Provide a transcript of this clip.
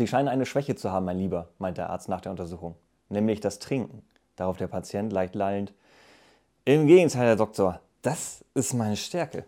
Sie scheinen eine Schwäche zu haben, mein Lieber, meinte der Arzt nach der Untersuchung, nämlich das Trinken. Darauf der Patient leicht lallend. Im Gegenteil, Herr Doktor, das ist meine Stärke.